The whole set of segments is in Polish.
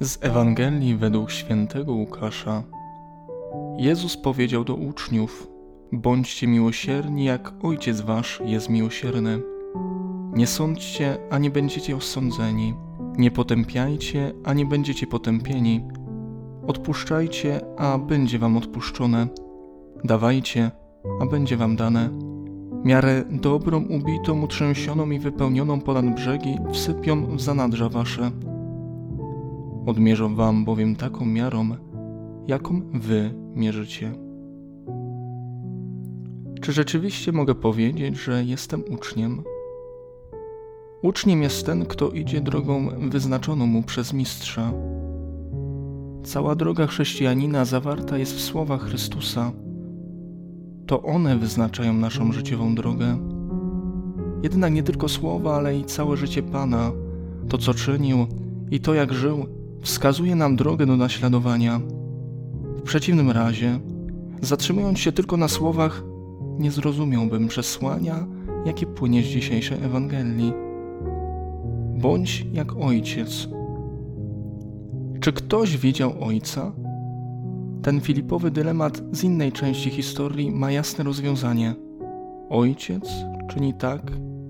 Z Ewangelii według świętego Łukasza. Jezus powiedział do uczniów: Bądźcie miłosierni, jak Ojciec Wasz jest miłosierny. Nie sądźcie, a nie będziecie osądzeni. Nie potępiajcie, a nie będziecie potępieni. Odpuszczajcie, a będzie Wam odpuszczone. Dawajcie, a będzie Wam dane. Miarę dobrą, ubitą, utrzęsioną i wypełnioną ponad brzegi wsypią w zanadrza Wasze Odmierzą wam bowiem taką miarą, jaką wy mierzycie. Czy rzeczywiście mogę powiedzieć, że jestem uczniem? Uczniem jest ten, kto idzie drogą wyznaczoną mu przez mistrza. Cała droga chrześcijanina zawarta jest w słowach Chrystusa. To one wyznaczają naszą życiową drogę. Jednak nie tylko słowa, ale i całe życie Pana, to co czynił i to jak żył, wskazuje nam drogę do naśladowania. W przeciwnym razie, zatrzymując się tylko na słowach, nie zrozumiałbym przesłania, jakie płynie z dzisiejszej Ewangelii. Bądź jak ojciec. Czy ktoś widział ojca? Ten Filipowy dylemat z innej części historii ma jasne rozwiązanie. Ojciec czyni tak,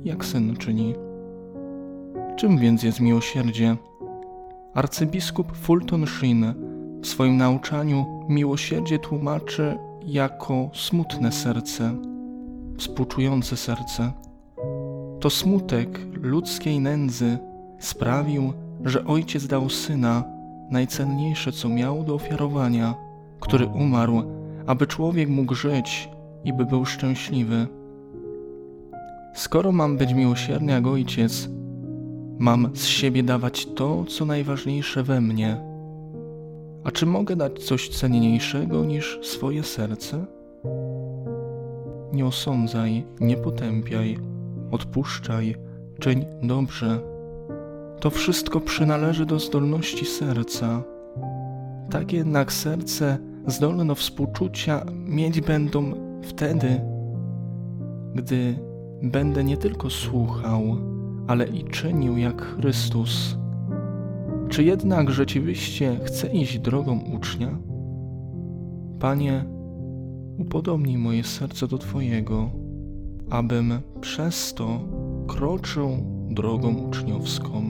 jak syn czyni. Czym więc jest miłosierdzie? Arcybiskup Fulton Sheen w swoim nauczaniu miłosierdzie tłumaczy jako smutne serce, współczujące serce. To smutek ludzkiej nędzy sprawił, że ojciec dał syna, najcenniejsze co miał do ofiarowania, który umarł, aby człowiek mógł żyć i by był szczęśliwy. Skoro mam być miłosierny jak ojciec, Mam z siebie dawać to, co najważniejsze we mnie. A czy mogę dać coś cenniejszego niż swoje serce? Nie osądzaj, nie potępiaj, odpuszczaj, czyń dobrze. To wszystko przynależy do zdolności serca. Tak jednak serce zdolne do współczucia mieć będą wtedy, gdy będę nie tylko słuchał, ale i czynił jak Chrystus. Czy jednak rzeczywiście chce iść drogą ucznia? Panie, upodobnij moje serce do Twojego, abym przez to kroczył drogą uczniowską.